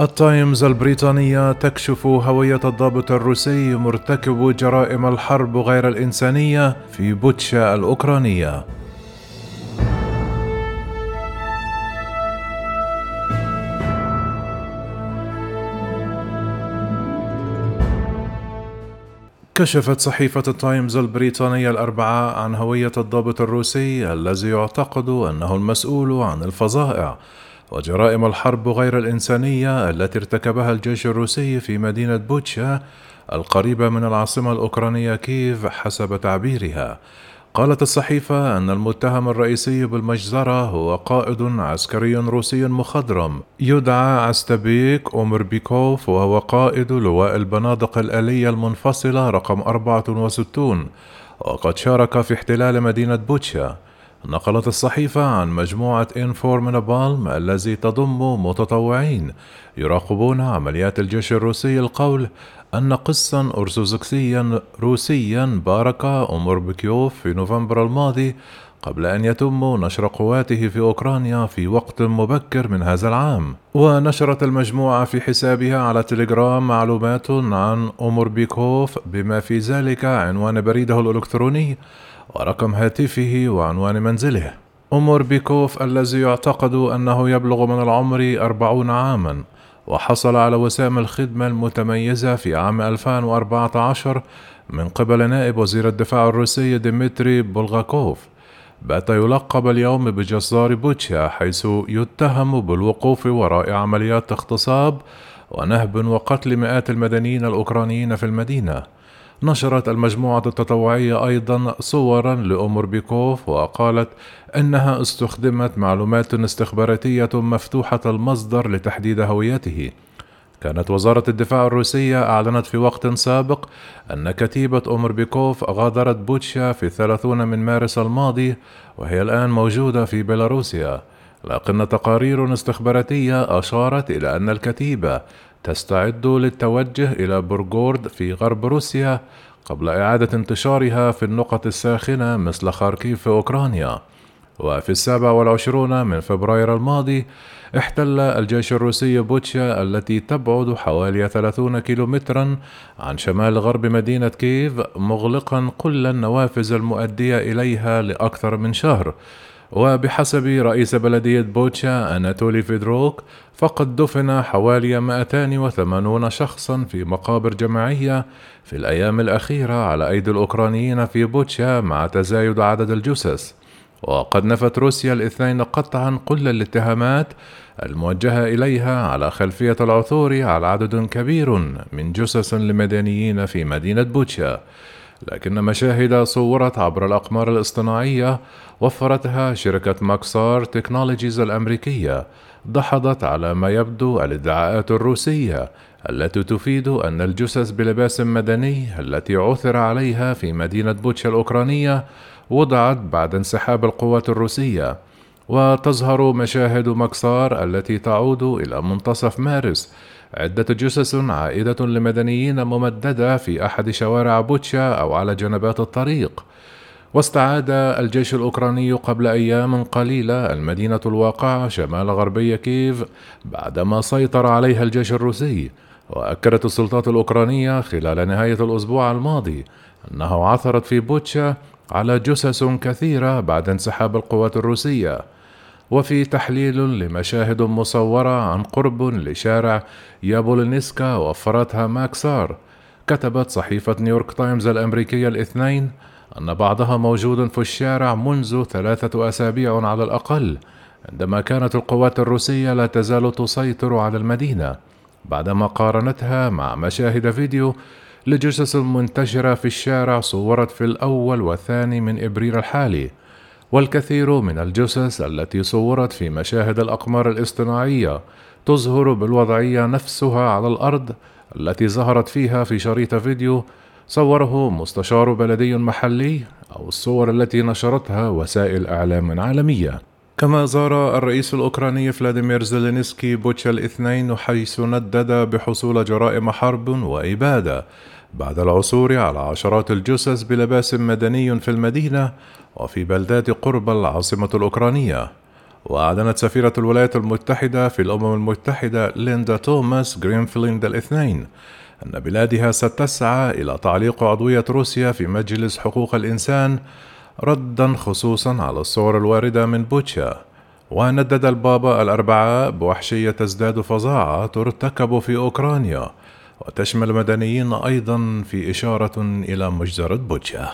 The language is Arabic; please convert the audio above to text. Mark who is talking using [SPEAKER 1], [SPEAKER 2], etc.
[SPEAKER 1] التايمز البريطانية تكشف هوية الضابط الروسي مرتكب جرائم الحرب غير الإنسانية في بوتشا الأوكرانية. كشفت صحيفة التايمز البريطانية الأربعاء عن هوية الضابط الروسي الذي يعتقد أنه المسؤول عن الفظائع وجرائم الحرب غير الإنسانية التي ارتكبها الجيش الروسي في مدينة بوتشا القريبة من العاصمة الأوكرانية كييف حسب تعبيرها. قالت الصحيفة أن المتهم الرئيسي بالمجزرة هو قائد عسكري روسي مخضرم يدعى عستبيك أومربيكوف وهو قائد لواء البنادق الآلية المنفصلة رقم 64 وقد شارك في احتلال مدينة بوتشا. نقلت الصحيفة عن مجموعة إنفور من بالم الذي تضم متطوعين يراقبون عمليات الجيش الروسي القول أن قسا أرثوذكسيا روسيا بارك أمور بكيوف في نوفمبر الماضي قبل أن يتم نشر قواته في أوكرانيا في وقت مبكر من هذا العام. ونشرت المجموعة في حسابها على تليجرام معلومات عن أمور بيكوف بما في ذلك عنوان بريده الإلكتروني ورقم هاتفه وعنوان منزله. أمور بيكوف الذي يعتقد أنه يبلغ من العمر أربعون عاما وحصل على وسام الخدمة المتميزة في عام 2014 من قبل نائب وزير الدفاع الروسي ديمتري بولغاكوف. بات يلقب اليوم بجزار بوتشا حيث يتهم بالوقوف وراء عمليات اغتصاب ونهب وقتل مئات المدنيين الأوكرانيين في المدينة. نشرت المجموعة التطوعية أيضا صورا لأمور بيكوف وقالت إنها استخدمت معلومات استخباراتية مفتوحة المصدر لتحديد هويته. كانت وزارة الدفاع الروسية أعلنت في وقت سابق أن كتيبة أمر بيكوف غادرت بوتشا في الثلاثون من مارس الماضي وهي الآن موجودة في بيلاروسيا. لكن تقارير استخباراتية أشارت إلى أن الكتيبة تستعد للتوجه إلى بورغورد في غرب روسيا قبل إعادة انتشارها في النقط الساخنة مثل خاركيف في أوكرانيا. وفي السابع والعشرون من فبراير الماضي احتل الجيش الروسي بوتشا التي تبعد حوالي 30 كيلومترا عن شمال غرب مدينة كييف مغلقا كل النوافذ المؤدية إليها لأكثر من شهر. وبحسب رئيس بلدية بوتشا أناتولي فيدروك فقد دفن حوالي 280 شخصا في مقابر جماعية في الأيام الأخيرة على أيدي الأوكرانيين في بوتشا مع تزايد عدد الجثث. وقد نفت روسيا الاثنين قطعا كل الاتهامات الموجهة إليها على خلفية العثور على عدد كبير من جثث لمدنيين في مدينة بوتشا. لكن مشاهد صورت عبر الأقمار الاصطناعية وفرتها شركة ماكسار تكنولوجيز الأمريكية دحضت على ما يبدو الإدعاءات الروسية التي تفيد أن الجثث بلباس مدني التي عثر عليها في مدينة بوتشا الأوكرانية وضعت بعد انسحاب القوات الروسية. وتظهر مشاهد مكسار التي تعود إلى منتصف مارس. عدة جثث عائدة لمدنيين ممددة في أحد شوارع بوتشا أو على جنبات الطريق. واستعاد الجيش الأوكراني قبل أيام قليلة المدينة الواقعة شمال غربي كييف بعدما سيطر عليها الجيش الروسي. وأكدت السلطات الأوكرانية خلال نهاية الأسبوع الماضي أنه عثرت في بوتشا على جثث كثيرة بعد انسحاب القوات الروسية. وفي تحليل لمشاهد مصورة عن قرب لشارع يابولينسكا وفرتها ماكسار كتبت صحيفة نيويورك تايمز الأمريكية الاثنين أن بعضها موجود في الشارع منذ ثلاثة أسابيع على الأقل عندما كانت القوات الروسية لا تزال تسيطر على المدينة بعدما قارنتها مع مشاهد فيديو لجثث منتشرة في الشارع صورت في الأول والثاني من إبريل الحالي. والكثير من الجثث التي صورت في مشاهد الأقمار الاصطناعية تظهر بالوضعية نفسها على الأرض التي ظهرت فيها في شريط فيديو صوره مستشار بلدي محلي أو الصور التي نشرتها وسائل إعلام عالمية. كما زار الرئيس الأوكراني فلاديمير زيلينسكي بوتشا الاثنين حيث ندد بحصول جرائم حرب وإبادة. بعد العثور على عشرات الجثث بلباس مدني في المدينة وفي بلدات قرب العاصمة الأوكرانية وأعلنت سفيرة الولايات المتحدة في الأمم المتحدة ليندا توماس جرينفيلند الاثنين أن بلادها ستسعى إلى تعليق عضوية روسيا في مجلس حقوق الإنسان ردا خصوصا على الصور الواردة من بوتشا وندد البابا الأربعاء بوحشية تزداد فظاعة ترتكب في أوكرانيا وتشمل مدنيين أيضا في إشارة إلى مجزرة بوتشا.